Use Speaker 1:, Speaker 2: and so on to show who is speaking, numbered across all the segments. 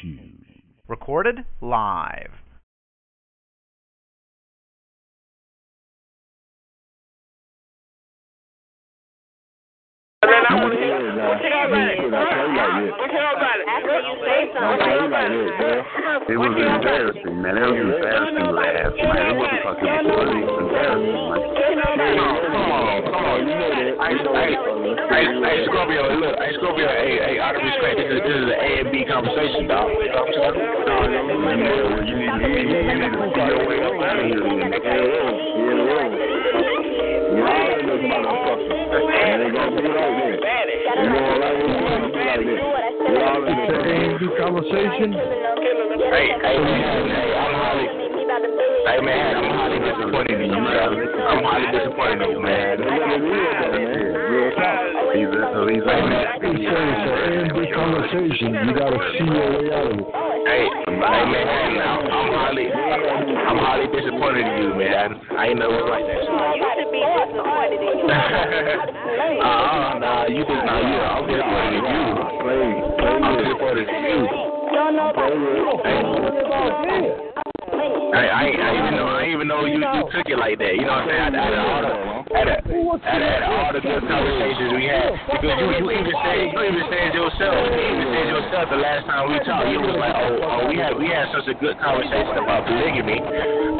Speaker 1: shoes.
Speaker 2: Recorded live.
Speaker 3: And I want to hear. What you got about it?
Speaker 4: What
Speaker 3: What you got about it?
Speaker 5: After you say
Speaker 3: What you got about it?
Speaker 4: It was embarrassing, man. It was embarrassing last night. It wasn't fucking funny. It was embarrassing, man.
Speaker 6: Come on, come on. You know that. Hey, hey, hey, hey, Scorpio, look, hey, Scorpio, hey, hey, out of respect, this is, this is an A and B conversation, dog. You know what I'm saying?
Speaker 4: No, no, no, no. You need, you need, you need to see your way up out of here, man. Y'all in this motherfucker. And they gonna be like that. You know what I mean? It's gonna be like that. Y'all in
Speaker 7: It's an
Speaker 4: this.
Speaker 7: A&B conversation.
Speaker 6: Hey, hey, man, hey, I'm highly, hey, man, I'm highly disappointed in you, man. I'm highly disappointed in you, man.
Speaker 4: That's what it is, though, man. Real talk. He's a, he's
Speaker 6: Hey,
Speaker 4: a,
Speaker 6: man.
Speaker 7: He said A&B conversation. You gotta see your way out of it.
Speaker 6: Hey, hey, man, I'm, I'm highly, I'm highly disappointed in you, man. I ain't know it was like that.
Speaker 5: You should be disappointed in you.
Speaker 6: uh, nah, you just, nah, you, I'm disappointed in you.
Speaker 4: play, play
Speaker 6: I'm disappointed in you.
Speaker 5: Don't know about
Speaker 6: I, I, I even know I even know you, you took it like that. You know what I'm saying? Out of all the out of, out of, out of all the good conversations we had, because you you even said you even said yourself you even said yourself the last time we talked. You was like, oh, oh we had we had such a good conversation about polygamy,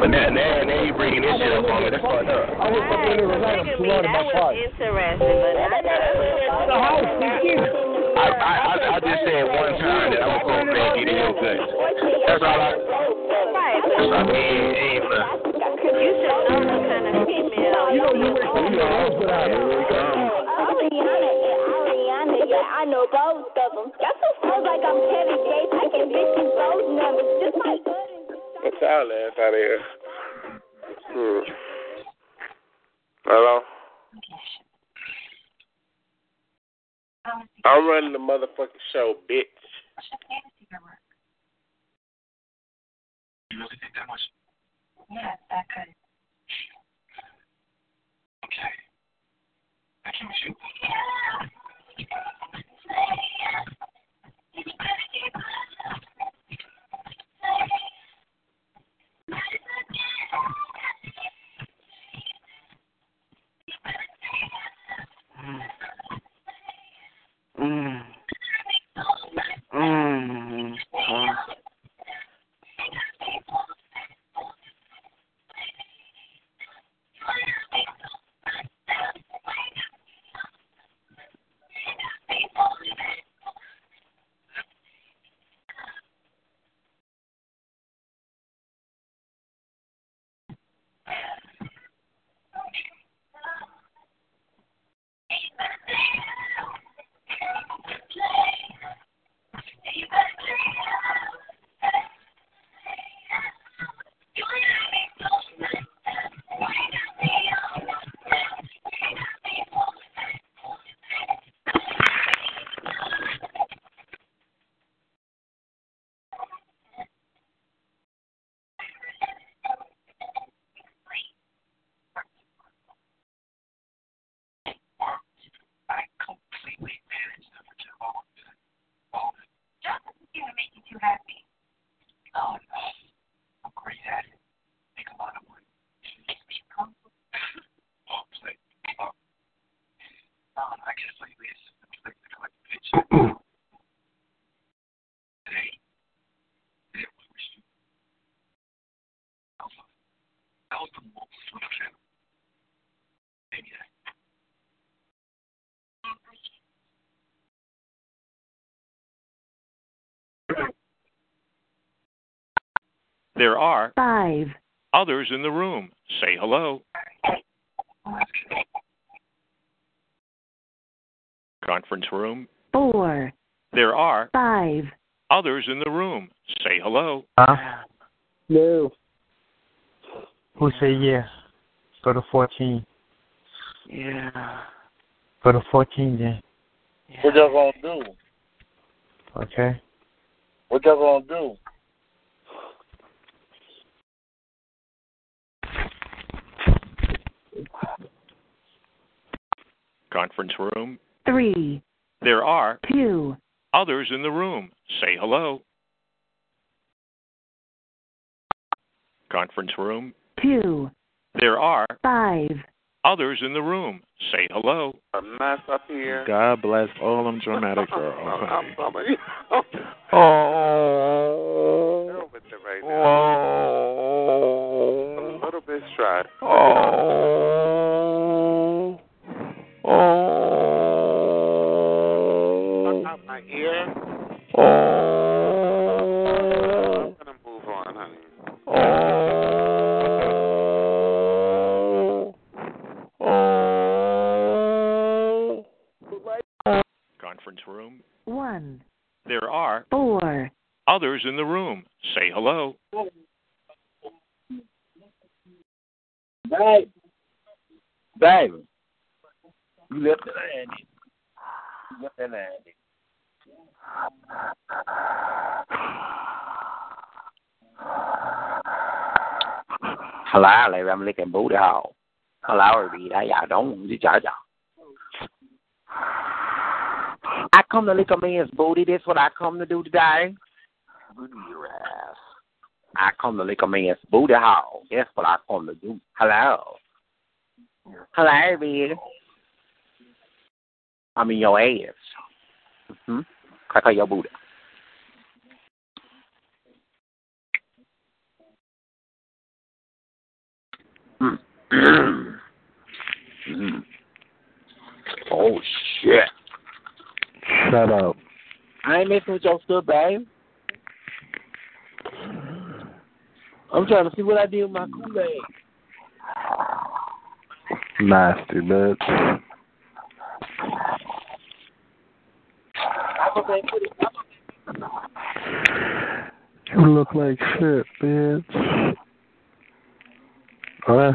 Speaker 6: but now now now you bringing this shit up on me. That's fucked up.
Speaker 7: I was up there tonight. I'm
Speaker 5: Polygamy, that was interesting, but I
Speaker 7: The house, thank you.
Speaker 6: I I I, I just said one time that I'm gonna go over there and get in your gut. That's all I. That's I mean. Ain't uh,
Speaker 5: you should know what kind of female.
Speaker 7: You know you wait for your husband out.
Speaker 5: Ariana and Ariana, yeah, I know both of them. That just feels like I'm Kevin Gates. I can bitches both numbers, just like
Speaker 3: Get y'all ass out of here. Hmm. Hello? I'm running the motherfucking show, bitch.
Speaker 6: You really think that much?
Speaker 8: Yeah, that could.
Speaker 6: Okay. I can shoot.
Speaker 3: Mm. Mm. Mm.
Speaker 6: I completely managed to forget all of it. All of it.
Speaker 8: Gonna make you too happy.
Speaker 6: Oh, no. I'm great at it. Make a lot of money. Oh, play. Oh. Oh, I guess like this. Like, like a picture. Today. Today was wish you. That was, that was the most fun I've had. Maybe that.
Speaker 2: There are
Speaker 9: five,
Speaker 2: others in the room. Say hello. Conference room.
Speaker 9: four,
Speaker 2: There are
Speaker 9: five,
Speaker 2: others in the room. Say hello.
Speaker 10: Huh?
Speaker 7: No.
Speaker 10: Who say yes? Go to 14.
Speaker 3: Yeah.
Speaker 10: Go to 14 then.
Speaker 11: What y'all gonna do?
Speaker 10: Okay?
Speaker 11: What y'all gonna do?
Speaker 2: Conference room.
Speaker 9: Three.
Speaker 2: There are
Speaker 9: two
Speaker 2: others in the room. Say hello. Conference room.
Speaker 12: Two.
Speaker 2: There are
Speaker 12: five
Speaker 2: others in the room. Say hello.
Speaker 13: A mess up here.
Speaker 3: God bless all them dramatic girls.
Speaker 13: I'm,
Speaker 3: honey.
Speaker 13: I'm, I'm,
Speaker 3: Oh.
Speaker 13: Girl with it right now. Oh. A
Speaker 3: Oh.
Speaker 13: little bit shy.
Speaker 3: Oh. Oh.
Speaker 13: Out my ear.
Speaker 3: Oh.
Speaker 13: I'm gonna move on, honey.
Speaker 3: Oh. Oh.
Speaker 2: Conference room.
Speaker 12: one,
Speaker 2: There are
Speaker 12: four,
Speaker 2: others in the room. Say hello.
Speaker 14: Baby. Baby. You left it handy. You left it handy. Hello, lady. I'm licking booty hole. Hello, everybody. How y'all doing? This y'all, y'all. I come to lick a man's booty. That's what I come to do today. Booty your ass. I come to lick a man's booty hole. That's what I come to do. Hello. Hello, everybody. I'm in your ass. Mm-hmm. Crack out your booty. Mm. mm. Oh shit!
Speaker 15: Shut up.
Speaker 14: I ain't messing with your stuff, babe. I'm trying to see what I did with my Kool Aid.
Speaker 15: Nasty bitch. You look like shit, bitch. Huh?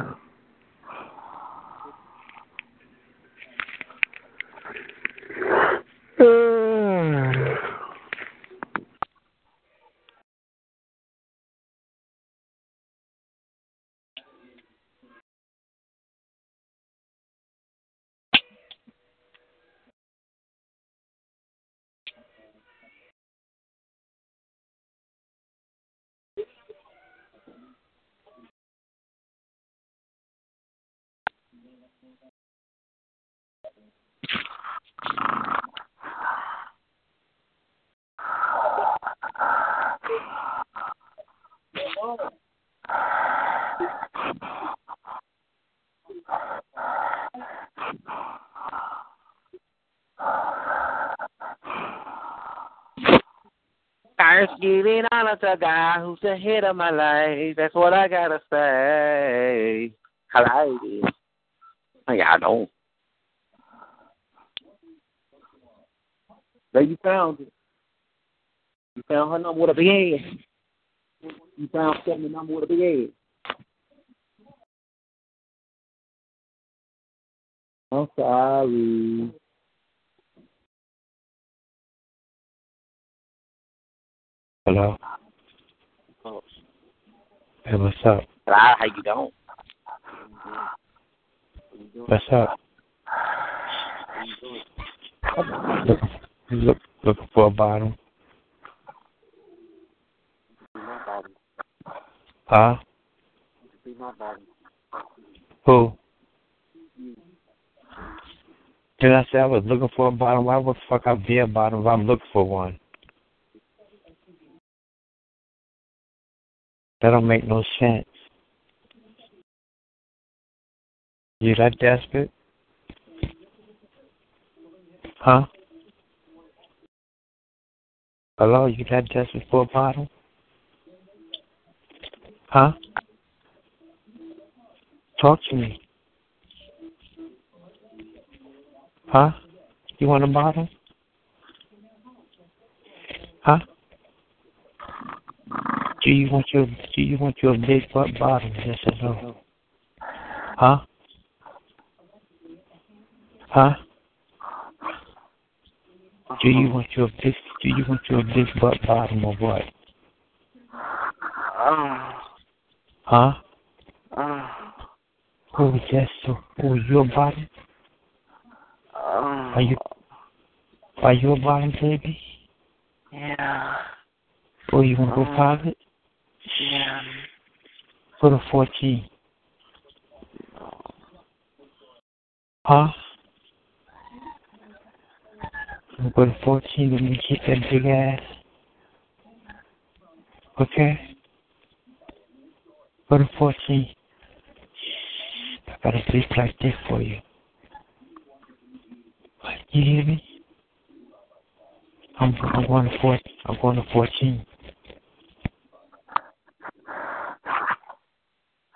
Speaker 14: Giving honor guy who's the head of my life. That's what I gotta say. Hello, is. How y'all? There you found it. You found her number with a big head. You found Stephanie number with a big head. I'm sorry.
Speaker 10: Hello. Hey, what's up?
Speaker 14: Hello, how you doing?
Speaker 10: What's up? Look, look, looking for a bottle. Huh? Who? Did I say I was looking for a bottom? Why would the fuck I be a bottom if I'm looking for one? That don't make no sense. You that desperate? Huh? Hello, you that desperate for a bottle? Huh? Talk to me. Huh? You want a bottle? Huh? Do you want your Do you want your big butt bottle? Yes or no? Huh? Huh? Do you want your big Do you want your big butt bottom or what? Huh? Oh, yes. So, oh, your bottom? Are you? Are you a bottom, baby?
Speaker 14: Yeah.
Speaker 10: Oh, you want to go private?
Speaker 14: Yeah.
Speaker 10: To 14. Huh? Go to 14 and then keep that big ass. Okay? Go to 14. I got a sleep like this for you. What? You hear me? I'm, I'm going to 14. I'm going to 14.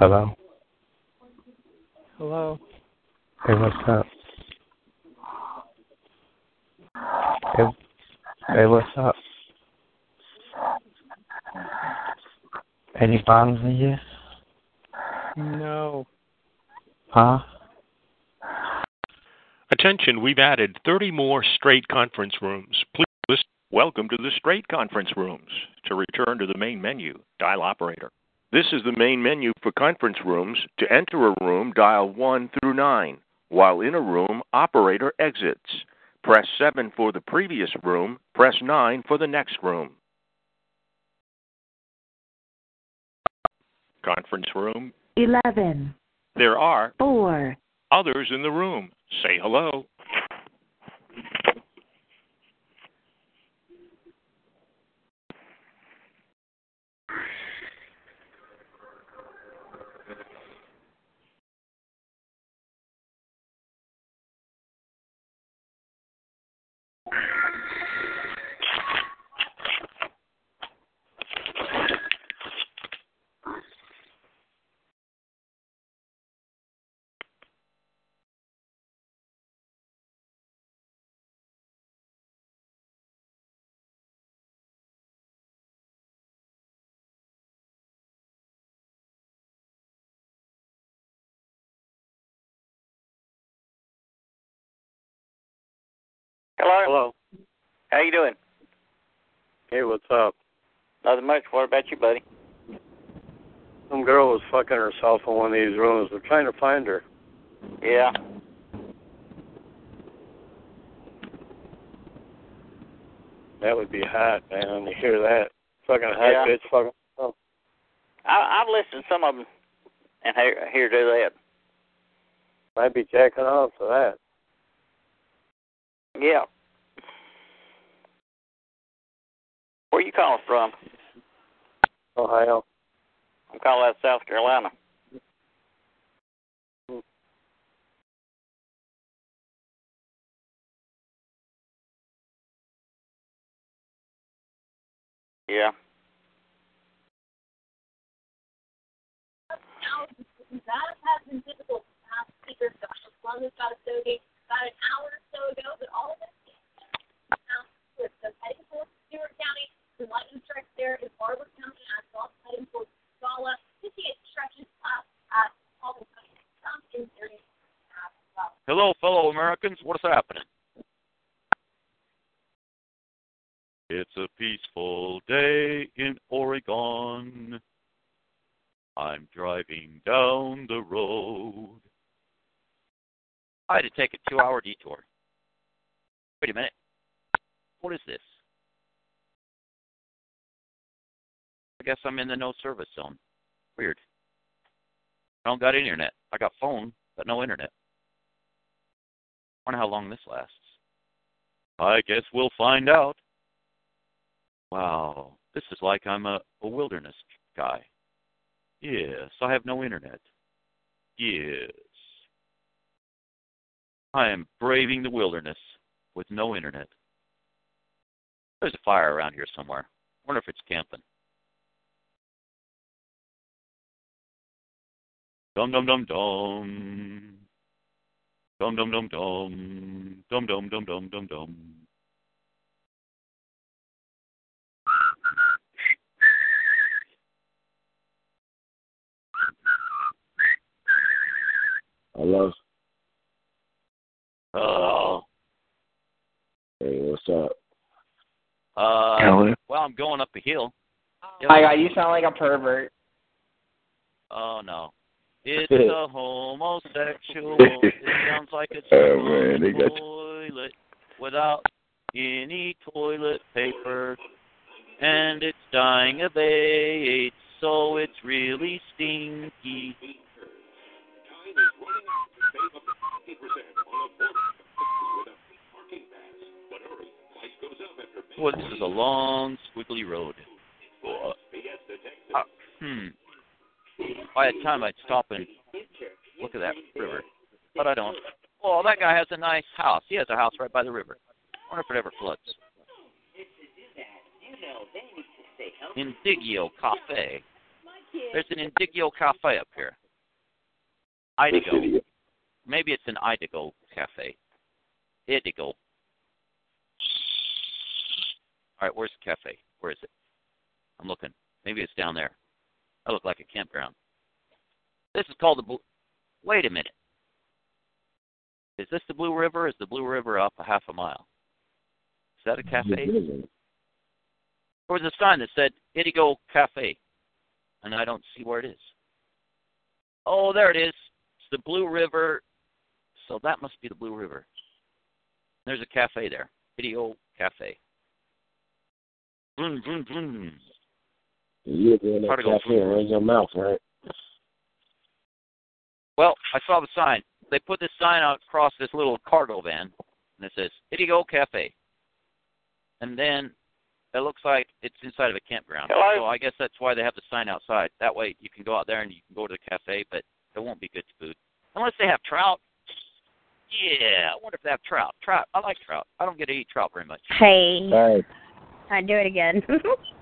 Speaker 10: Hello?
Speaker 1: Hello?
Speaker 10: Hey, what's up? Hey, hey, what's up? Any bottles in here?
Speaker 1: No.
Speaker 10: Huh?
Speaker 16: Attention, we've added 30 more straight conference rooms. Please listen. Welcome to the straight conference rooms. To return to the main menu, dial operator. This is the main menu for conference rooms. To enter a room, dial 1 through 9. While in a room, operator exits. Press 7 for the previous room. Press 9 for the next room. Conference room.
Speaker 12: 11,
Speaker 16: There are
Speaker 12: 4,
Speaker 16: others in the room. Say hello.
Speaker 13: Hello.
Speaker 17: Hello.
Speaker 13: How you doing?
Speaker 17: Hey, what's up?
Speaker 13: Nothing much. What about you, buddy?
Speaker 17: Some girl was fucking herself in one of these rooms. We're trying to find her.
Speaker 13: Yeah.
Speaker 17: That would be hot, man. When you hear that, fucking hot
Speaker 13: Yeah.
Speaker 17: bitch, fucking. Oh,
Speaker 13: I, I've listened to some of them and hear, hear do that.
Speaker 17: might be jacking off to that.
Speaker 13: Yeah. Where you calling from?
Speaker 17: Ohio.
Speaker 13: I'm calling out of South Carolina. Yeah.
Speaker 5: That has been difficult to pass speaker stuff. London's got a stogie about an hour or so ago, but all of this now with the heading towards Stewart County, the lightning strike there is Barber County heading stretches up at Albany County, some in as well.
Speaker 18: Hello, fellow Americans. What's happening? It's a peaceful day in Oregon. I'm driving down the road. I had to take a two hour detour. Wait a minute. What is this? I guess I'm in the no service zone. Weird. I don't got internet. I got phone, but no internet. Wonder how long this lasts. I guess we'll find out. Wow, this is like I'm a, a wilderness guy. Yes, I have no internet. Yes. I am braving the wilderness with no internet. There's a fire around here somewhere. Wonder if it's camping. Dum dum dum dum. Dum dum dum dum. Dum dum dum dum dum dum.
Speaker 4: Hello.
Speaker 18: Oh.
Speaker 4: Hey, what's up?
Speaker 18: Uh,
Speaker 10: Hello.
Speaker 18: well, I'm going up a hill.
Speaker 9: My God, you sound like a pervert.
Speaker 18: Oh no. It's a homosexual. it sounds like it's
Speaker 4: Oh, man,
Speaker 18: a
Speaker 4: got
Speaker 18: toilet without any toilet paper. And it's dying of AIDS, so it's really stinky. Well, this is a long, squiggly road. Uh, hmm. If I had time, I'd stop and look at that river. But I don't. Oh, that guy has a nice house. He has a house right by the river. I wonder if it ever floods. Indigio Cafe. There's an Indigio Cafe up here. Idigo. Maybe it's an Idigo Cafe. Idigo. All right, where's the cafe? Where is it? I'm looking. Maybe it's down there. I look like a campground. This is called the Blue. Wait a minute. Is this the Blue River? Is the Blue River up a half a mile? Is that a cafe? There was a sign that said Idigo Cafe, and I don't see where it is. Oh, there it is. It's the Blue River. So that must be the Blue River. There's a cafe there. Idigo Cafe. Vroom, vroom, vroom.
Speaker 4: You go in that
Speaker 18: Hard to go
Speaker 4: cafe and run your mouth, right?
Speaker 18: Well, I saw the sign. They put this sign out across this little cargo van, and it says Idigo Cafe. And then it looks like it's inside of a campground.
Speaker 11: Hello?
Speaker 18: So I guess that's why they have the sign outside. That way you can go out there and you can go to the cafe, but it won't be good food. Unless they have trout. Yeah, I wonder if they have trout. Trout. I like trout. I don't get to eat trout very much.
Speaker 19: Hey.
Speaker 4: Hey,
Speaker 19: I do it again.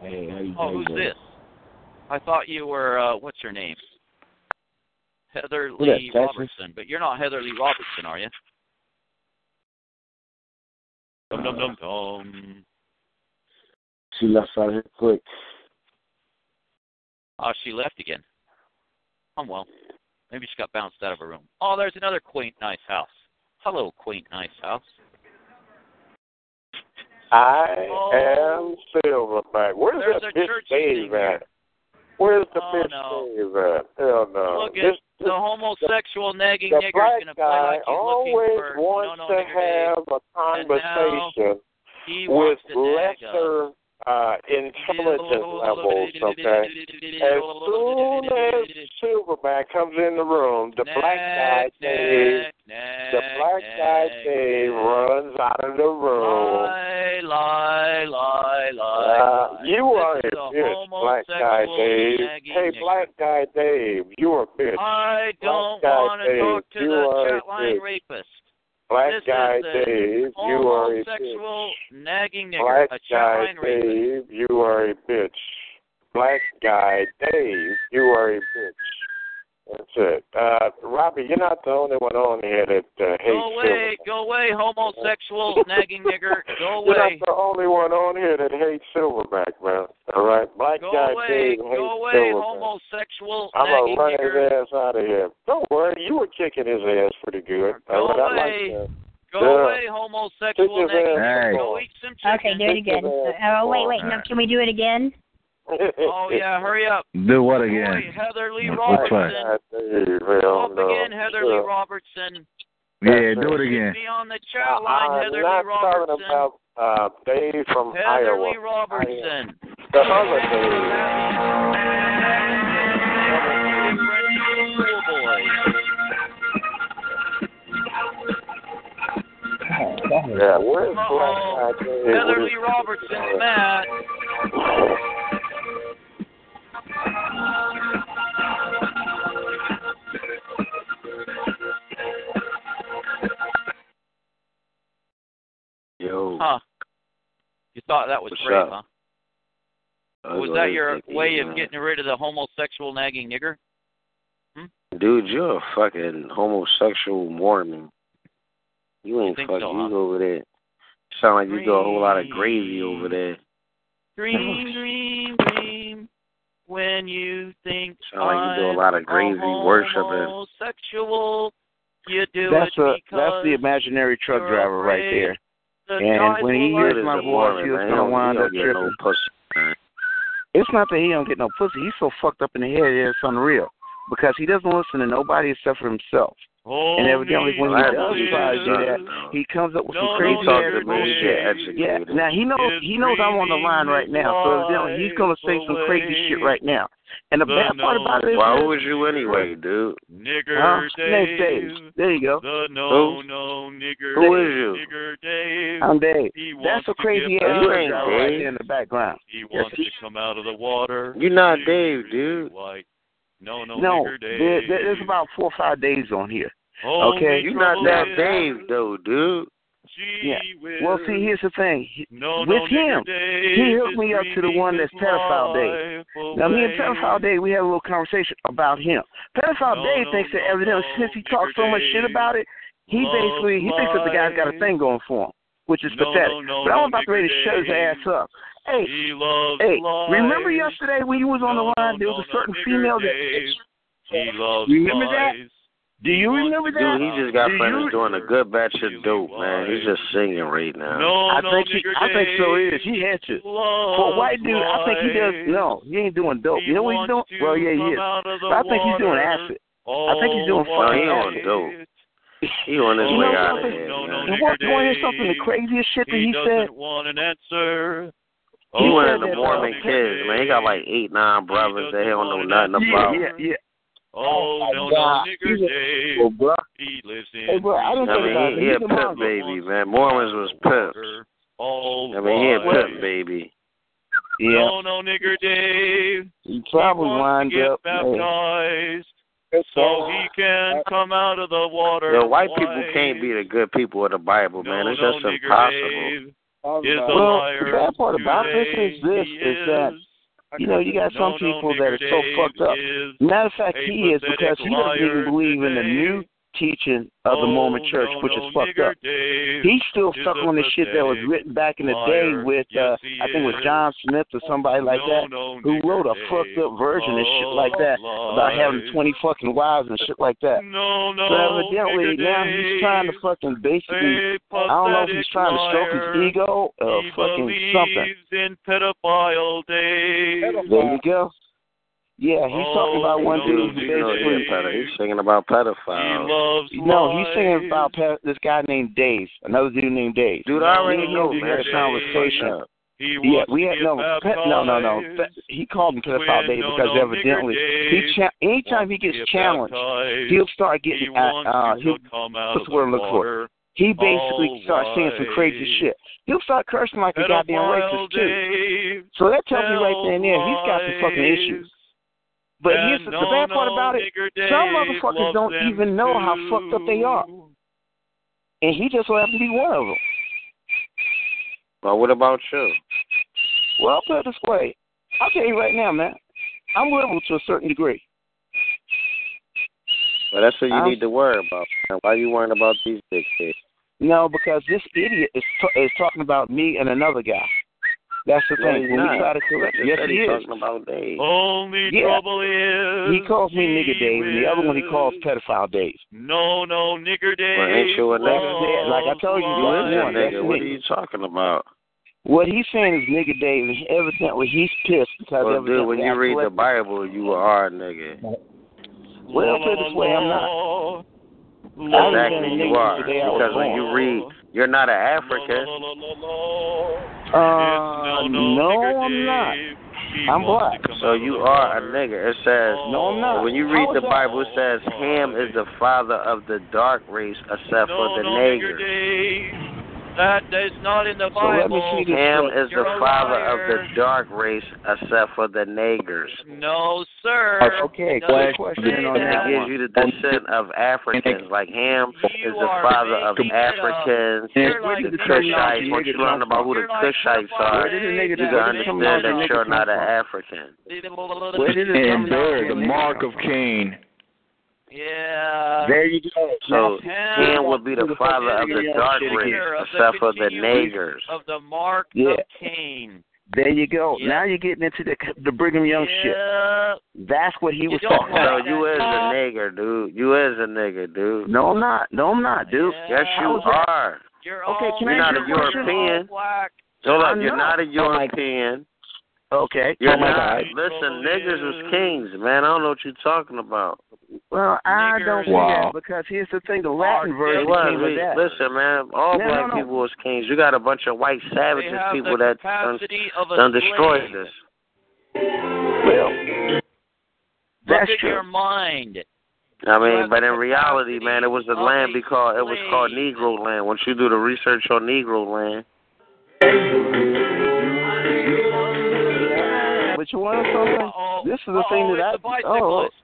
Speaker 4: hey, how you
Speaker 18: Oh, who's this? I thought you were uh what's your name? Heather Lee? Robertson, but you're not Heather Lee Robertson, are you? Dum dum dum dum.
Speaker 4: She left out here quick.
Speaker 18: Oh, she left again. Oh well. Maybe she got bounced out of her room. Oh, there's another quaint, nice house. Hello, quaint, nice house.
Speaker 11: I
Speaker 18: Oh.
Speaker 11: am Silverback. Where's
Speaker 18: There's
Speaker 11: that
Speaker 18: a
Speaker 11: bitch
Speaker 18: church
Speaker 11: Dave at? Where's the
Speaker 18: Oh,
Speaker 11: bitch
Speaker 18: no.
Speaker 11: Dave at? Hell no.
Speaker 18: Look at
Speaker 11: This-
Speaker 18: the homosexual nagging
Speaker 11: the
Speaker 18: nigger's
Speaker 11: black
Speaker 18: gonna play
Speaker 11: guy
Speaker 18: like he's looking
Speaker 11: always
Speaker 18: for
Speaker 11: wants
Speaker 18: no, no,
Speaker 11: to
Speaker 18: nigger Dave.
Speaker 11: have a conversation with lesser uh, intelligence levels, okay? As soon as Silverback comes in the room, the black guy Dave, the black guy Dave runs out of the room.
Speaker 18: Lie, lie, lie, lie.
Speaker 11: Uh, you are a bitch, black guy Dave. Hey, black guy Dave, you are a bitch.
Speaker 18: I don't want to talk to
Speaker 11: you
Speaker 18: the
Speaker 11: are a
Speaker 18: chat line
Speaker 11: bitch.
Speaker 18: rapist.
Speaker 11: Black
Speaker 18: this
Speaker 11: guy Dave, you are a bitch.
Speaker 18: Nagging nigger.
Speaker 11: Black guy. Dave, you are a bitch. Black guy Dave, you are a bitch. That's it. Uh, Robbie, you're not the only one on here that uh, hates
Speaker 18: Go away,
Speaker 11: Silverback.
Speaker 18: go away, homosexual nagging nigger. Go
Speaker 11: You're
Speaker 18: away.
Speaker 11: not the only one on here that hates Silverback, man. All right, black
Speaker 18: Go
Speaker 11: guy
Speaker 18: away,
Speaker 11: Dave hates
Speaker 18: go away,
Speaker 11: Silverback.
Speaker 18: homosexual
Speaker 11: I'm gonna
Speaker 18: nagging
Speaker 11: run
Speaker 18: nigger.
Speaker 11: his ass out of here. Don't worry, you were kicking his ass pretty good.
Speaker 18: Go
Speaker 11: All right, I
Speaker 18: away.
Speaker 11: like that.
Speaker 18: Go
Speaker 11: Yeah.
Speaker 18: away, homosexual nagging nigger.
Speaker 4: Hey.
Speaker 18: Go eat some chicken.
Speaker 19: okay, do it again. Oh, wait, wait. No, can we do it again?
Speaker 18: Oh yeah, hurry up.
Speaker 4: Do what
Speaker 18: Boy,
Speaker 4: again?
Speaker 18: Heather Lee
Speaker 4: Which
Speaker 18: Robertson.
Speaker 4: one?
Speaker 11: God, Dave,
Speaker 18: Go
Speaker 11: hell
Speaker 18: up again, Heather Lee Robertson.
Speaker 4: Yeah, do it again.
Speaker 18: Be on the chat line,
Speaker 11: I'm
Speaker 18: Heather
Speaker 11: not
Speaker 18: Lee Robertson.
Speaker 11: talking about uh, Dave from
Speaker 18: Heather
Speaker 11: Iowa.
Speaker 18: Lee Robertson.
Speaker 11: The other Dave. Yeah, where's Black Guy Dave?
Speaker 18: Heather
Speaker 11: What is-
Speaker 18: Lee Robertson's mad.
Speaker 4: Yo.
Speaker 18: Huh. You thought that was
Speaker 4: What's
Speaker 18: brave,
Speaker 4: up?
Speaker 18: huh? Was that your way of getting rid of the homosexual nagging nigger? Hmm?
Speaker 20: Dude, you're a fucking homosexual Mormon. You ain't
Speaker 18: think
Speaker 20: fucking
Speaker 18: so,
Speaker 20: you
Speaker 18: huh?
Speaker 20: over there. Sound like you do a whole lot of gravy over there.
Speaker 18: Dream, dream, dream. When you think
Speaker 20: Sound like you do a lot of gravy
Speaker 18: I'm
Speaker 20: worshiping.
Speaker 18: homosexual, you do
Speaker 21: That's
Speaker 18: it
Speaker 21: a
Speaker 18: because
Speaker 21: that's the imaginary truck driver right there. And when he hears my voice,
Speaker 20: Mormon,
Speaker 21: he
Speaker 20: man.
Speaker 21: was
Speaker 20: He
Speaker 21: gonna wind up
Speaker 20: don't no
Speaker 21: tripping.
Speaker 20: pussy.
Speaker 21: It's not that he don't get no pussy. He's so fucked up in the head, it's unreal. Because he doesn't listen to nobody except for himself.
Speaker 18: Hold
Speaker 21: And evidently, when he
Speaker 20: Well, I
Speaker 21: does
Speaker 20: believe
Speaker 21: try to do that, he comes up with
Speaker 18: No,
Speaker 21: some crazy
Speaker 20: He talk
Speaker 21: ass
Speaker 20: to
Speaker 21: bullshit. Yeah, now he knows he knows I'm on the line right now, so evidently he's gonna say some crazy shit right now. And the
Speaker 18: The
Speaker 21: bad part about it is,
Speaker 20: Why, who is you anyway, dude?
Speaker 18: Nigger
Speaker 21: huh?
Speaker 18: Dave.
Speaker 21: Name's Dave. There you go.
Speaker 18: The no,
Speaker 20: Who?
Speaker 18: no, nigger
Speaker 20: Who
Speaker 18: Dave.
Speaker 20: is you?
Speaker 18: Nigger Dave.
Speaker 21: I'm Dave.
Speaker 18: He
Speaker 21: That's a crazy
Speaker 18: get
Speaker 21: ass
Speaker 20: You ain't
Speaker 21: right
Speaker 20: Dave.
Speaker 21: there in the background.
Speaker 18: He
Speaker 21: Yes,
Speaker 18: wants
Speaker 21: he-
Speaker 18: to come out of the water.
Speaker 20: You're not
Speaker 18: Blue,
Speaker 20: Dave, dude.
Speaker 18: White. No, no,
Speaker 21: No,
Speaker 18: nigger Dave.
Speaker 21: there, there- there's about four or five days on here.
Speaker 18: Only
Speaker 21: okay.
Speaker 20: You're not that Dave, though, dude.
Speaker 21: Yeah. Well, see, here's the thing.
Speaker 18: No,
Speaker 21: with
Speaker 18: no,
Speaker 21: him, he hooked me up to the one that's pedophile Dave. Now, me and. Pedophile Dave, we had a little conversation about him. Pedophile
Speaker 18: No,
Speaker 21: Dave
Speaker 18: no,
Speaker 21: thinks that evidently since he talks so much shit about it, he basically he thinks that the guy's got a thing going for him, which is pathetic. but I'm about ready to shut his ass up. Hey, hey, remember yesterday when you was on the line? there was a certain female that.
Speaker 18: He loves
Speaker 21: Remember that?
Speaker 18: Lies.
Speaker 21: Do you remember that?
Speaker 20: Dude, he just got
Speaker 21: Do
Speaker 20: finished
Speaker 21: you-
Speaker 20: doing a good batch of dope, man. He's just singing right now.
Speaker 18: No,
Speaker 21: I
Speaker 18: no,
Speaker 21: think he,
Speaker 18: Nigger
Speaker 21: I think so is. He had to.
Speaker 18: loves
Speaker 21: For a white dude, I think he does. No, he ain't doing dope.
Speaker 18: He
Speaker 21: you know what he's doing? Well, yeah, he is.
Speaker 18: out of the
Speaker 21: But I think he's doing acid. I think he's doing
Speaker 18: Oh,
Speaker 20: No, he
Speaker 21: fucking
Speaker 20: on
Speaker 21: acid.
Speaker 20: dope. He on his
Speaker 21: You
Speaker 20: way
Speaker 21: know
Speaker 20: out of
Speaker 21: something?
Speaker 20: here,
Speaker 18: No, no.
Speaker 21: And what, you want to hear something? The craziest shit that
Speaker 18: He
Speaker 21: he said?
Speaker 18: want an answer.
Speaker 20: He
Speaker 21: He
Speaker 20: one
Speaker 21: said
Speaker 20: of the
Speaker 21: that,
Speaker 20: Mormon kids, man. He got like eight, nine brothers that he don't know nothing
Speaker 21: Yeah,
Speaker 20: about.
Speaker 21: yeah, yeah.
Speaker 18: Oh, oh no,
Speaker 21: Nah,
Speaker 18: no, Nigger
Speaker 21: he's
Speaker 18: Dave.
Speaker 21: Oh, well, bro,
Speaker 18: He lives in
Speaker 21: Hey, bro, I don't
Speaker 20: I
Speaker 21: about
Speaker 20: mean,
Speaker 21: it.
Speaker 20: he, he a
Speaker 21: He's
Speaker 20: pimp baby, man. Mormons was pimps.
Speaker 18: All
Speaker 20: I mean, he a
Speaker 18: life.
Speaker 20: pimp baby.
Speaker 21: Yeah,
Speaker 18: No, no, Nigger Dave.
Speaker 21: he probably
Speaker 18: he wants
Speaker 21: wind
Speaker 18: to get
Speaker 21: up. man.
Speaker 18: baptized so he can uh, come out of the water.
Speaker 20: The white people can't be the good people of the Bible, man.
Speaker 18: No,
Speaker 20: It's
Speaker 18: no,
Speaker 20: just impossible.
Speaker 18: Dave is a
Speaker 21: Well,
Speaker 18: liar.
Speaker 21: the bad part about this is this:
Speaker 18: he
Speaker 21: is that
Speaker 18: is.
Speaker 21: You know you got some people that are so fucked up. Matter of fact, he is because he doesn't even believe in the new teaching of the
Speaker 18: Oh,
Speaker 21: Mormon Church,
Speaker 18: no,
Speaker 21: which
Speaker 18: no,
Speaker 21: is fucked up.
Speaker 18: Dave
Speaker 21: He's still
Speaker 18: is
Speaker 21: stuck on the shit that was written back in the day with
Speaker 18: Yes,
Speaker 21: uh
Speaker 18: he
Speaker 21: I think it was. John Smith or somebody like
Speaker 18: no,
Speaker 21: that
Speaker 18: no,
Speaker 21: who wrote a
Speaker 18: Dave
Speaker 21: fucked up version and shit like that
Speaker 18: of
Speaker 21: about having twenty fucking wives and shit like that.
Speaker 18: No, no,
Speaker 21: So evidently
Speaker 18: Nigger
Speaker 21: now he's trying to fucking basically, I don't know if he's
Speaker 18: pathetic
Speaker 21: trying to stroke his ego or
Speaker 18: he
Speaker 21: fucking
Speaker 18: believes
Speaker 21: something.
Speaker 18: in pedophile Dave.
Speaker 21: There you go. Yeah, he's talking about one dude
Speaker 20: Dude,
Speaker 21: who
Speaker 20: you know he a
Speaker 21: basically
Speaker 20: pedo. He's singing about
Speaker 18: He
Speaker 20: pedophiles.
Speaker 18: loves
Speaker 21: no, he's
Speaker 18: lies.
Speaker 21: singing about pe- this guy named Dave, another dude named Dave.
Speaker 20: Dude,
Speaker 18: No,
Speaker 20: I already know,
Speaker 21: him, we
Speaker 20: man.
Speaker 21: had a conversation.
Speaker 20: the fuck.
Speaker 18: He
Speaker 21: Yeah, we had no, pe- no, no, no. Pe- He called him pedophile
Speaker 18: When
Speaker 21: Dave
Speaker 18: no,
Speaker 21: because
Speaker 18: no,
Speaker 21: evidently
Speaker 18: nigger
Speaker 21: he cha- anytime he gets challenged,
Speaker 18: baptized.
Speaker 21: he'll start getting uh,
Speaker 18: wants
Speaker 21: uh he'll
Speaker 18: come out
Speaker 21: what's
Speaker 18: of
Speaker 21: the word I'm looking for? He basically
Speaker 18: All
Speaker 21: starts saying some crazy shit. He'll start cursing like a goddamn racist too. So that tells you right there and there he's got some fucking issues. But
Speaker 18: And
Speaker 21: here's the,
Speaker 18: no,
Speaker 21: the bad part about it:
Speaker 18: Dave
Speaker 21: some motherfuckers don't even know how fucked up they are, and he just so happens to be one of them.
Speaker 20: Well, what about you?
Speaker 21: Well, I'll put it this way: I'll tell you right now, man. I'm liberal to a certain degree.
Speaker 20: Well, that's what you
Speaker 21: I'm-
Speaker 20: need to worry about. Man. Why are you worrying about these big kids?
Speaker 21: No, because this idiot is t- is talking about me and another guy. That's the
Speaker 20: No,
Speaker 21: thing. when
Speaker 20: not.
Speaker 21: we try to correct,
Speaker 20: Just
Speaker 21: yes,
Speaker 20: said
Speaker 21: he
Speaker 20: he's
Speaker 21: is.
Speaker 20: talking about Dave.
Speaker 18: Only
Speaker 21: Yeah.
Speaker 18: trouble is
Speaker 21: He calls me nigger Dave, and the other one he calls pedophile Dave.
Speaker 18: No, no, nigger Dave.
Speaker 20: Well, ain't you a
Speaker 21: That's it. Like I told you,
Speaker 20: You
Speaker 21: that's
Speaker 20: is
Speaker 21: one. That's
Speaker 20: nigga. What are you talking about?
Speaker 21: What he's saying is nigger Dave, and evidently he's pissed because
Speaker 20: Well, dude, when you
Speaker 21: I
Speaker 20: read the Bible, you are a nigga.
Speaker 21: Well, put it this way, I'm not. I was
Speaker 20: Exactly, you are.
Speaker 21: today I was
Speaker 20: Because when you read, you're not an African.
Speaker 21: Uh, no, I'm not. I'm black.
Speaker 20: So you are a nigga. It says,
Speaker 21: No, I'm not.
Speaker 20: when you read the? Bible, it says, Ham is the father of the dark race, except for the
Speaker 18: nigger
Speaker 20: nigger.
Speaker 18: Dave. That is not in the
Speaker 21: So let me
Speaker 18: Bible.
Speaker 21: see
Speaker 20: Ham is the
Speaker 18: You're a
Speaker 20: father
Speaker 18: liar.
Speaker 20: of the dark race, except for the niggers.
Speaker 18: No, sir.
Speaker 21: Uh, Okay,
Speaker 18: It doesn't
Speaker 21: question on
Speaker 20: And
Speaker 21: that
Speaker 20: it gives you the descent of Africans. Like Ham
Speaker 18: You
Speaker 20: is the father of
Speaker 18: making it.
Speaker 20: Africans,
Speaker 18: You're
Speaker 21: Where
Speaker 18: like
Speaker 21: did the
Speaker 18: nigger
Speaker 21: terminology
Speaker 20: Cushites. Once you learn about who the Cushites are,
Speaker 21: Where did the nigger
Speaker 20: you
Speaker 21: the
Speaker 20: can
Speaker 21: where did the
Speaker 20: understand that you're not an? African.
Speaker 21: Where did the
Speaker 7: And
Speaker 21: terminology
Speaker 7: the mark of Cain.
Speaker 18: Yeah.
Speaker 21: There you go.
Speaker 20: So
Speaker 18: Ham
Speaker 20: Ham would be the father of the dark race,
Speaker 18: the
Speaker 20: except for the
Speaker 18: continuation
Speaker 20: niggers.
Speaker 18: Of the mark
Speaker 21: Yeah.
Speaker 18: of Cain.
Speaker 21: There you go.
Speaker 18: Yeah.
Speaker 21: Now you're getting into the the Brigham Young shit. That's what he
Speaker 18: You
Speaker 21: was
Speaker 18: don't
Speaker 21: talking
Speaker 20: So
Speaker 21: about.
Speaker 20: you is a nigger, dude. You is a nigger, dude.
Speaker 21: No, I'm not. No, I'm not, dude.
Speaker 20: Yes, you are.
Speaker 18: You're
Speaker 21: Okay,
Speaker 18: all
Speaker 21: can
Speaker 20: You're not a
Speaker 21: you a question?
Speaker 20: European. Hold up, you're not a
Speaker 21: Oh,
Speaker 20: European.
Speaker 21: Okay.
Speaker 20: You're
Speaker 21: oh my
Speaker 20: not.
Speaker 21: God.
Speaker 20: Listen, niggas was kings, man. I don't know what you're talking about.
Speaker 21: Well, I
Speaker 18: Niggers.
Speaker 21: don't see
Speaker 7: Wow.
Speaker 21: that because here's the thing: the Latin
Speaker 18: Are
Speaker 21: version
Speaker 20: was.
Speaker 21: came with
Speaker 20: We,
Speaker 21: that.
Speaker 20: listen, man. All
Speaker 21: No,
Speaker 20: black
Speaker 21: no, no.
Speaker 20: people was kings. You got a bunch of white savages,
Speaker 18: have
Speaker 20: people
Speaker 18: the
Speaker 20: that done,
Speaker 18: capacity of
Speaker 20: done destroyed
Speaker 18: slave.
Speaker 20: this.
Speaker 21: Well,
Speaker 18: Look
Speaker 21: that's
Speaker 18: at
Speaker 21: true.
Speaker 18: your mind.
Speaker 20: I mean, but in reality, man, it was a land because it was called
Speaker 18: slave.
Speaker 20: Negro land. Once you do the research on Negro land,
Speaker 21: But you want something?
Speaker 18: Uh-oh.
Speaker 21: This is the
Speaker 18: Uh-oh,
Speaker 21: thing that
Speaker 18: it's a
Speaker 21: I. Oh,
Speaker 18: bicyclist.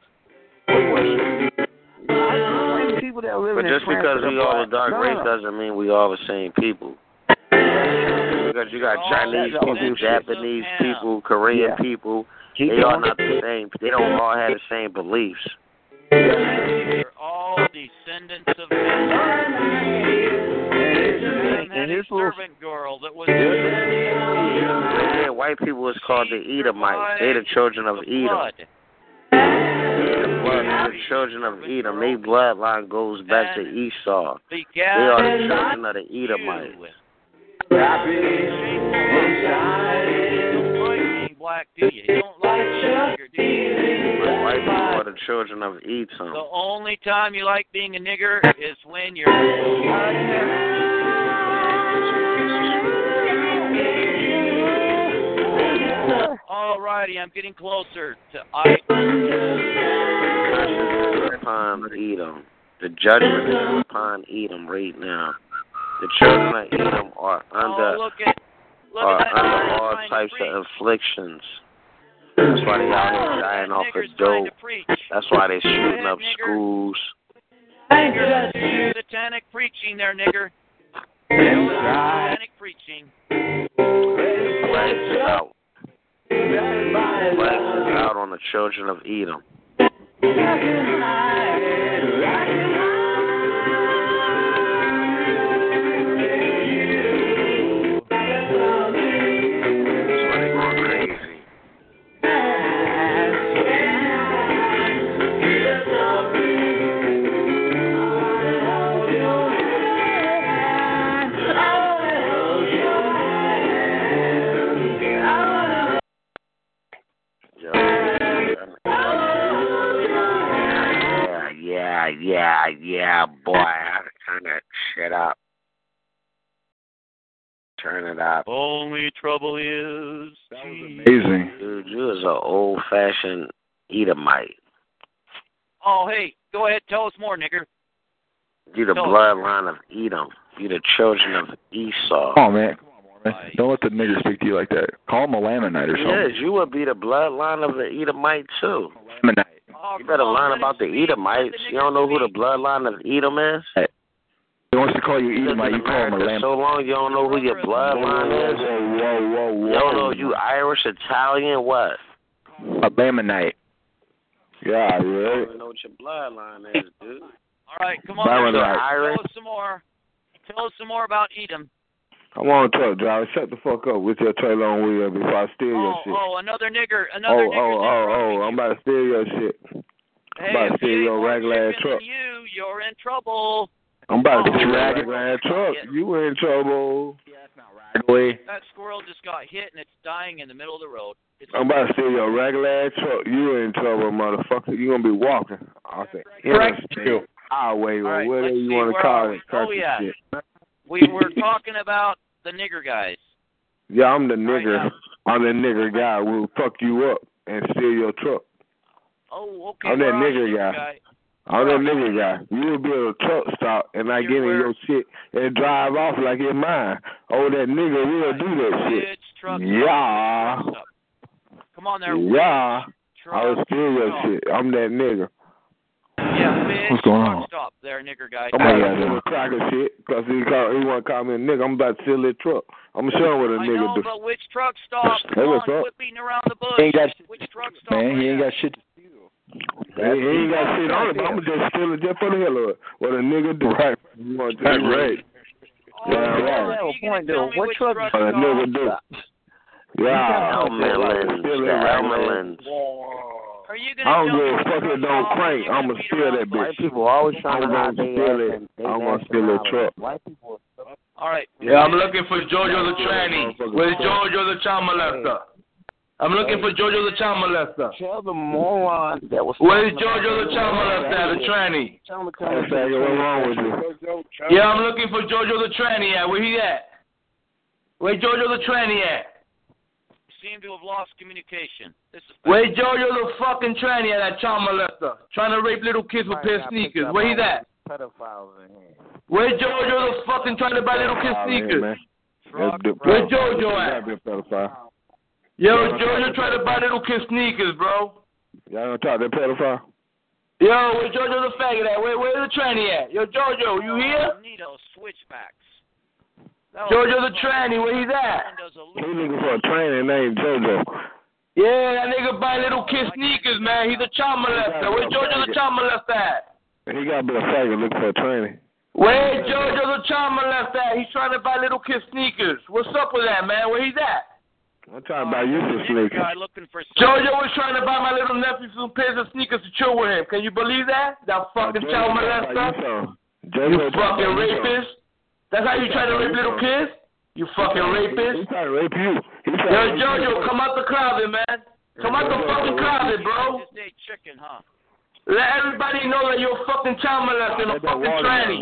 Speaker 21: white people that live
Speaker 20: but
Speaker 21: in
Speaker 20: just because we all a
Speaker 21: black-
Speaker 20: dark
Speaker 21: no,
Speaker 20: race
Speaker 21: no, no.
Speaker 20: doesn't mean we all the same people. Because you got
Speaker 18: All
Speaker 20: Chinese people. Japanese
Speaker 18: Yeah.
Speaker 20: people, Korean
Speaker 21: Yeah.
Speaker 20: people.
Speaker 21: Keep
Speaker 20: They all
Speaker 21: going.
Speaker 20: not the same. They don't all have the same beliefs.
Speaker 18: You're all descendants of men. Adam had
Speaker 21: And
Speaker 18: a
Speaker 21: his little
Speaker 18: servant girl that was
Speaker 20: Yeah, white people was called the Edomites. They the children of Edom.
Speaker 18: blood.
Speaker 20: The blood, the children of Edom. Their bloodline goes back to Esau. They are the children of the Edomites.
Speaker 18: you. You don't like being black, do you? You don't like being nigger, do you?
Speaker 20: White people are the children of Edom.
Speaker 18: The only time you like being a nigger is when you're Alrighty, I'm getting closer to I.
Speaker 20: Upon Edom. The judgment is upon Edom right now. The children of Edom are
Speaker 18: Oh,
Speaker 20: under
Speaker 18: look at
Speaker 20: are under all types of afflictions. That's why they out here dying off of dope. That's why they shooting up schools.
Speaker 18: Nigger, satanic preaching there, nigger. Satanic preaching.
Speaker 20: Out. Is out on the children of Edom. Yeah, yeah, boy. I gotta turn that shit up. Turn it up.
Speaker 18: Only trouble is.
Speaker 7: Amazing.
Speaker 20: Dude, you is an old fashioned Edomite.
Speaker 18: Oh, hey, go ahead, tell us more, nigger.
Speaker 20: You the
Speaker 18: Tell us.
Speaker 20: bloodline of Edom. You the children of Esau.
Speaker 7: Come on, man. Come on, man. Don't let the nigger speak to you like that. Call him a Lamanite or something.
Speaker 20: Yes,
Speaker 7: something.
Speaker 20: you would be the bloodline of the Edomite too.
Speaker 7: Lamanite.
Speaker 20: You better
Speaker 18: come
Speaker 20: learn about the
Speaker 18: him speak. Let
Speaker 20: Edomites. You don't know who the bloodline of Edom is?
Speaker 7: He wants to call you
Speaker 20: You lived
Speaker 7: Edomite. You call him a
Speaker 20: America
Speaker 7: Lam.
Speaker 20: so long you don't know who your bloodline is.
Speaker 7: Whoa, whoa, whoa,
Speaker 20: You don't know you Irish, Italian, what?
Speaker 7: A Lamanite. Yeah,
Speaker 20: You don't even know what your bloodline is, dude.
Speaker 18: All right, come on,
Speaker 7: Byron,
Speaker 18: nigger.
Speaker 7: right.
Speaker 20: Irish.
Speaker 18: Tell us some more. Tell us some more about Edom.
Speaker 4: Come on, truck driver. Shut the fuck up with your trailer on wheel before I steal your
Speaker 18: Oh,
Speaker 4: shit.
Speaker 18: oh, another nigger.
Speaker 4: Oh,
Speaker 18: Another
Speaker 4: oh,
Speaker 18: nigger's
Speaker 4: oh,
Speaker 18: interrupting
Speaker 4: oh, oh,
Speaker 18: I'm
Speaker 4: about to steal your shit.
Speaker 18: Hey, I'm
Speaker 4: about to steal
Speaker 18: you
Speaker 4: your
Speaker 18: more
Speaker 4: regular ass truck.
Speaker 18: you, you're in trouble.
Speaker 4: I'm about to
Speaker 18: Oh,
Speaker 4: steal your
Speaker 18: right.
Speaker 4: regular ass truck. You in trouble.
Speaker 7: not Boy.
Speaker 18: That squirrel just got hit and it's dying in the middle of the road. It's
Speaker 4: I'm about to steal your regular ass truck. You're in trouble, motherfucker. You're gonna be walking. I'll say,
Speaker 18: Correct.
Speaker 4: interstate, highway,
Speaker 18: All
Speaker 4: or
Speaker 18: right,
Speaker 4: whatever you want to call it.
Speaker 18: we? Oh, yeah.
Speaker 4: shit.
Speaker 18: We were talking about the nigger guys.
Speaker 4: Yeah, I'm the nigger. I'm the nigger guy who will fuck you up and steal your truck.
Speaker 18: Oh, okay.
Speaker 4: I'm that nigger
Speaker 18: nigger
Speaker 4: guy. I'm that nigger guy. You'll be at a truck stop and I get in your shit and drive off like it's mine. Oh, that nigger will do that shit.
Speaker 18: Truck?
Speaker 4: Yeah.
Speaker 18: Truck? Come on there.
Speaker 4: Yeah. I will steal your shit. I'm that nigger.
Speaker 18: Yeah, which
Speaker 7: What's going
Speaker 18: truck
Speaker 7: on?
Speaker 18: stop there, nigger guy?
Speaker 4: I'm about
Speaker 7: yeah,
Speaker 4: to steal
Speaker 7: yeah.
Speaker 4: a cracker shit because he, call, he want to call me a nigga. I'm about to steal that truck. I'm going to show him what a
Speaker 18: I
Speaker 4: nigga
Speaker 18: know,
Speaker 4: do.
Speaker 18: but which truck stop?
Speaker 4: Hey,
Speaker 18: Come
Speaker 4: what's
Speaker 18: on,
Speaker 4: up?
Speaker 18: quit beating around the bush.
Speaker 7: He ain't got shit.
Speaker 18: Which truck stop?
Speaker 7: Man,
Speaker 18: are
Speaker 7: he ain't got shit.
Speaker 4: He, he ain't got shit on it, but I'm just steal it just for the hell of it. What a nigga do. Right. You want to
Speaker 20: That's
Speaker 4: do
Speaker 20: right.
Speaker 4: Oh,
Speaker 21: yeah,
Speaker 4: right.
Speaker 21: have a point though. What truck?
Speaker 4: What a nigga do. Yeah.
Speaker 20: Elmerlins,
Speaker 4: Steal it
Speaker 20: the
Speaker 4: right, man.
Speaker 20: Elmerlins.
Speaker 22: Are you
Speaker 4: I
Speaker 22: gonna
Speaker 4: don't give a fuck if it don't crank. I'm
Speaker 22: gonna
Speaker 4: gonna steal that bitch.
Speaker 21: White people always trying
Speaker 4: I'm
Speaker 21: to hide
Speaker 4: gonna
Speaker 21: their
Speaker 4: steal
Speaker 21: ass
Speaker 4: it. I'm gonna steal that truck.
Speaker 21: White people.
Speaker 22: All right.
Speaker 23: Yeah, I'm looking for Jojo the tranny. Where's Jojo the child molester? I'm looking for Jojo the child molester.
Speaker 21: Tell the moron that was.
Speaker 23: Where's
Speaker 21: talking about
Speaker 23: Jojo the child molester, the tranny?
Speaker 21: Tell him to come
Speaker 4: Hey, faggot, what's wrong with you?
Speaker 23: Yeah, I'm looking for Jojo the tranny at. Where he at? Where Jojo the tranny at?
Speaker 22: Seem to have lost communication. This is
Speaker 23: Where Jojo the fucking tranny at, that child molester? Trying to rape little kids with pair of sneakers. Where he at?
Speaker 21: Pedophiles in here.
Speaker 23: Where Jojo the fucking trying to buy little kids sneakers?
Speaker 4: man. That's the-
Speaker 23: Where Jojo
Speaker 4: You
Speaker 23: at?
Speaker 4: gotta be a pedophile.
Speaker 23: Yo, Jojo trying to buy little kids sneakers, bro.
Speaker 4: Y'all gonna talk to that pedophile?
Speaker 23: Yo, where Jojo the faggot at? Where where the tranny at? Yo, Jojo, you here?
Speaker 22: Magneto switchbacks. That was-
Speaker 23: Jojo the tranny, where he's at?
Speaker 4: He looking for a trainer named JoJo.
Speaker 23: Yeah, that nigga buy little kid sneakers, man. He's a child molester. Where Jojo the child molester at?
Speaker 4: He gotta be a faggot looking for a trainer.
Speaker 23: Where Jojo the child molester at? He's trying to buy little kid sneakers. What's up with that, man? Where he's at?
Speaker 4: I'm trying to buy you some
Speaker 22: Nigger
Speaker 4: sneakers.
Speaker 22: guy looking for
Speaker 23: Jojo was trying to buy my little nephew some pairs of sneakers to chill with him. Can you believe that? That fucking child molester? You fucking rapist. That's how you try to rape little kids? You fucking rapist.
Speaker 4: He trying to rape you. He
Speaker 23: Yo,
Speaker 4: trying to
Speaker 23: Jojo, come out the closet, man. Come out the fucking closet, bro.
Speaker 22: Just ate chicken, huh?
Speaker 23: Let everybody know that you're a fucking child molester and a
Speaker 4: Let
Speaker 23: fucking tranny.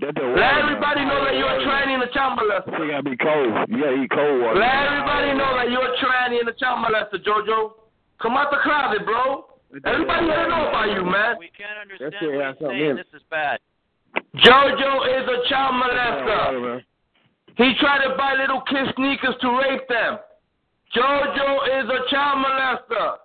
Speaker 4: Let that
Speaker 23: Let
Speaker 4: water
Speaker 23: everybody know that you're a tranny and a child molester.
Speaker 4: You gotta be cold. You gotta eat cold water.
Speaker 23: Let everybody know that you're a tranny and a child molester, Jojo. Come out the closet, bro. Everybody gotta know about you, man.
Speaker 22: We can't understand what
Speaker 4: has
Speaker 22: he's
Speaker 4: something
Speaker 22: saying. This is bad.
Speaker 23: Jojo is a child molester. He tried to buy little kids sneakers to rape them. Jojo is a child molester.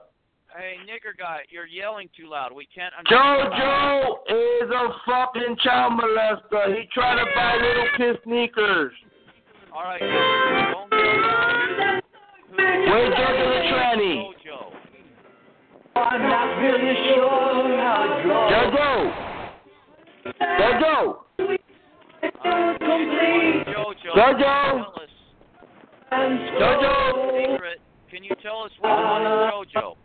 Speaker 22: Hey, nigger guy, you're yelling too loud. We can't understand.
Speaker 23: Jojo is a fucking child molester. He tried to buy little kids sneakers.
Speaker 22: All right, don't go.
Speaker 23: Where's Jojo the tranny?
Speaker 22: Jojo.
Speaker 24: I'm not really sure how
Speaker 23: Jojo. Jojo.
Speaker 22: Jojo.
Speaker 23: Jojo. Jojo.
Speaker 22: Can you tell us what's on Jojo?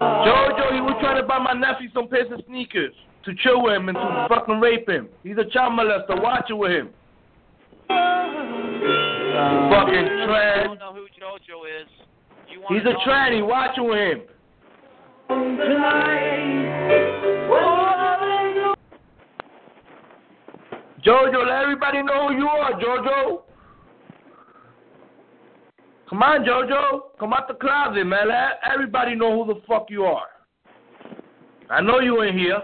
Speaker 23: Jojo, he was trying to buy my nephew some pairs of sneakers to chill with him and to fucking rape him. He's a child molester. Watch it with him. fucking
Speaker 22: I
Speaker 23: trans.
Speaker 22: don't know who Jojo is. You
Speaker 23: He's a tranny. Watch it with him. Jojo, let everybody know who you are, Jojo. Come on, Jojo. Come out the closet, man. Let everybody know who the fuck you are. I know you in here.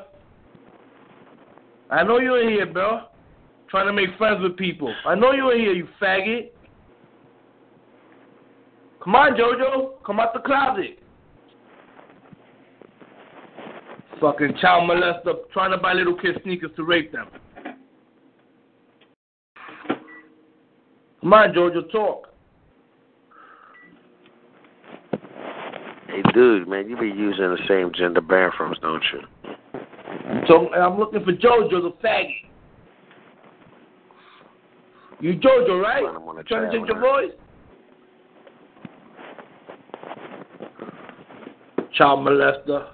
Speaker 23: I know you in here, bro. Trying to make friends with people. I know you in here, you faggot. Come on, Jojo. Come out the closet. Fucking child molester trying to buy little kids sneakers to rape them. Come on, Jojo, talk.
Speaker 20: Hey, dude, man, you be using the same gender bathrooms, don't you?
Speaker 23: So I'm looking for Jojo, the faggot. You Jojo, right?
Speaker 20: Gonna
Speaker 23: Trying to change your voice? Child molester.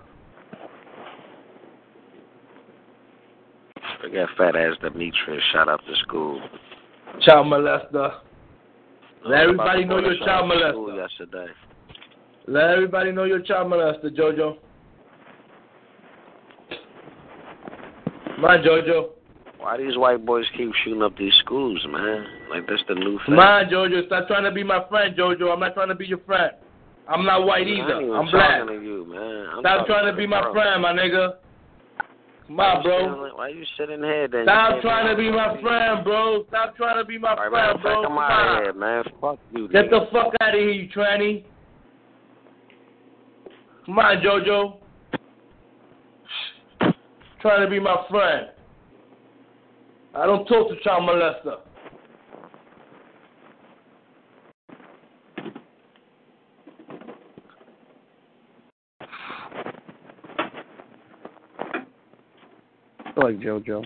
Speaker 20: Forget fat ass Demetrius shot up the school.
Speaker 23: Child molester. Let everybody know you're child
Speaker 20: Shot up the school
Speaker 23: molester.
Speaker 20: Yesterday.
Speaker 23: Let everybody know you're child molester, Jojo. On, Jojo.
Speaker 20: Why these white boys keep shooting up these schools, man? Like that's the new thing.
Speaker 23: Come on, Jojo. Stop trying to be my friend, Jojo. I'm not trying to be your friend. I'm not white either. I'm black.
Speaker 20: you,
Speaker 23: Stop trying to be my friend, my nigga. Come
Speaker 20: Why
Speaker 23: on,
Speaker 20: you
Speaker 23: bro.
Speaker 20: sitting- Why you sitting here then?
Speaker 23: Stop trying to be my friend, bro. Stop trying to be my
Speaker 20: right,
Speaker 23: friend, bro. Come
Speaker 20: out here, man. Fuck you,
Speaker 23: Get
Speaker 20: nigga.
Speaker 23: the fuck out of here, you tranny. Come on, Jojo. Trying to be my friend. I don't talk to child molester.
Speaker 21: Feel like JoJo.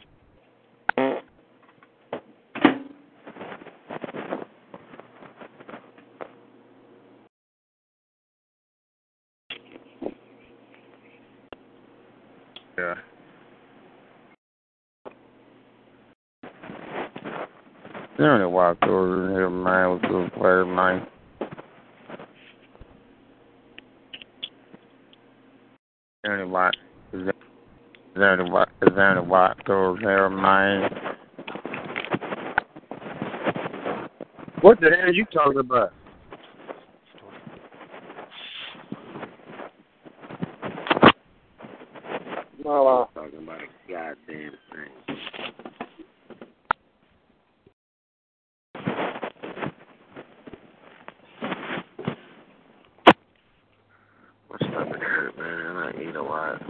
Speaker 4: Yeah. There ain't a walk over here, man, with the player, man. There ain't a walk. Is there, is there any walk? Is there any walk over here, man?
Speaker 21: What the hell are you talking about?
Speaker 20: No, I'm talking about a goddamn thing. My stomach hurt, man, and I eat a lot.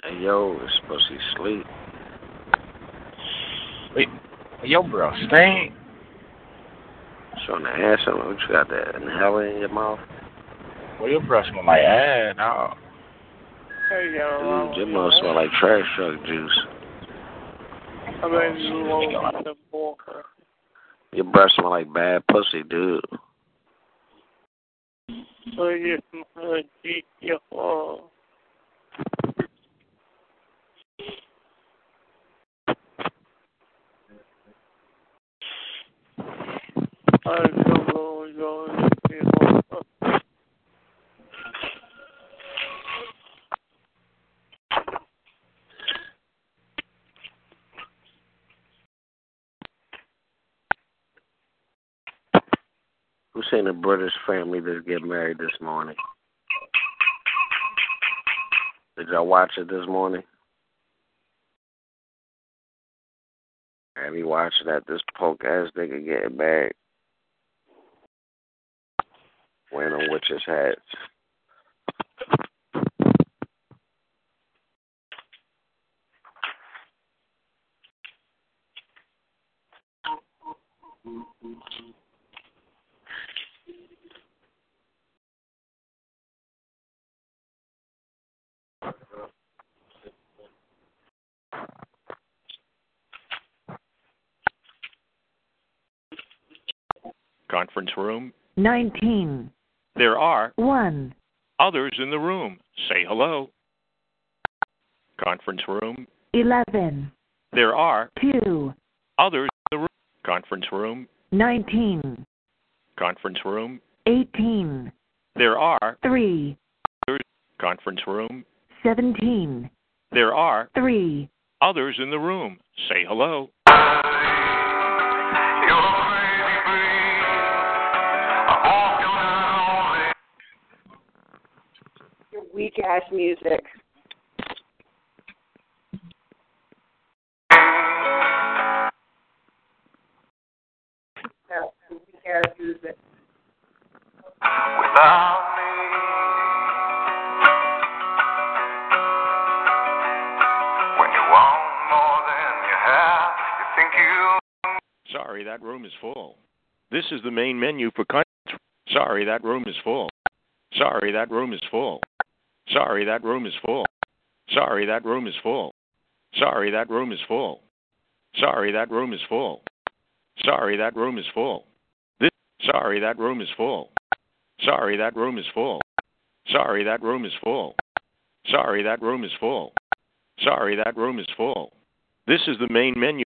Speaker 20: Hey, yo, it's supposed to be sleep.
Speaker 6: Wait, yo, bro, stink.
Speaker 20: Showing the ass on what you got that inhaler in your mouth?
Speaker 6: Well, your breath smell like ass, dog.
Speaker 11: Hey,
Speaker 20: Dude, your mouth smell like trash truck juice.
Speaker 11: I mean, oh, you won't the walker.
Speaker 20: Your breath smell like bad pussy, dude.
Speaker 11: So you can eat your phone. I don't know what's going on.
Speaker 20: Who seen a British family that's get married this morning? Did y'all watch it this morning? Have you watched that? This poke ass nigga getting married. Wearing them witches hats.
Speaker 2: Conference room.
Speaker 12: 19.
Speaker 2: There are
Speaker 12: 1.
Speaker 2: others in the room. Say hello. Conference room.
Speaker 12: 11.
Speaker 2: There are
Speaker 12: 2.
Speaker 2: others in the room. Conference room.
Speaker 12: 19.
Speaker 2: Conference room.
Speaker 12: 18.
Speaker 2: There are
Speaker 12: 3.
Speaker 2: others. Conference room.
Speaker 12: 17.
Speaker 2: There are
Speaker 12: 3.
Speaker 2: others in the room. Say hello.
Speaker 25: Weak ass music. Yeah, your weak ass music.
Speaker 2: Sorry, that room is full. This is the main menu for conference. Sorry, that room is full. Sorry, that room is full. Sorry, that room is full. Sorry, that room is full. Sorry, that room is full. Sorry, that room is full. Sorry, that room is full. This sorry, that room is full. Sorry, that room is full. Sorry, that room is full. Sorry, that room is full. Sorry, that room is full. This is the main menu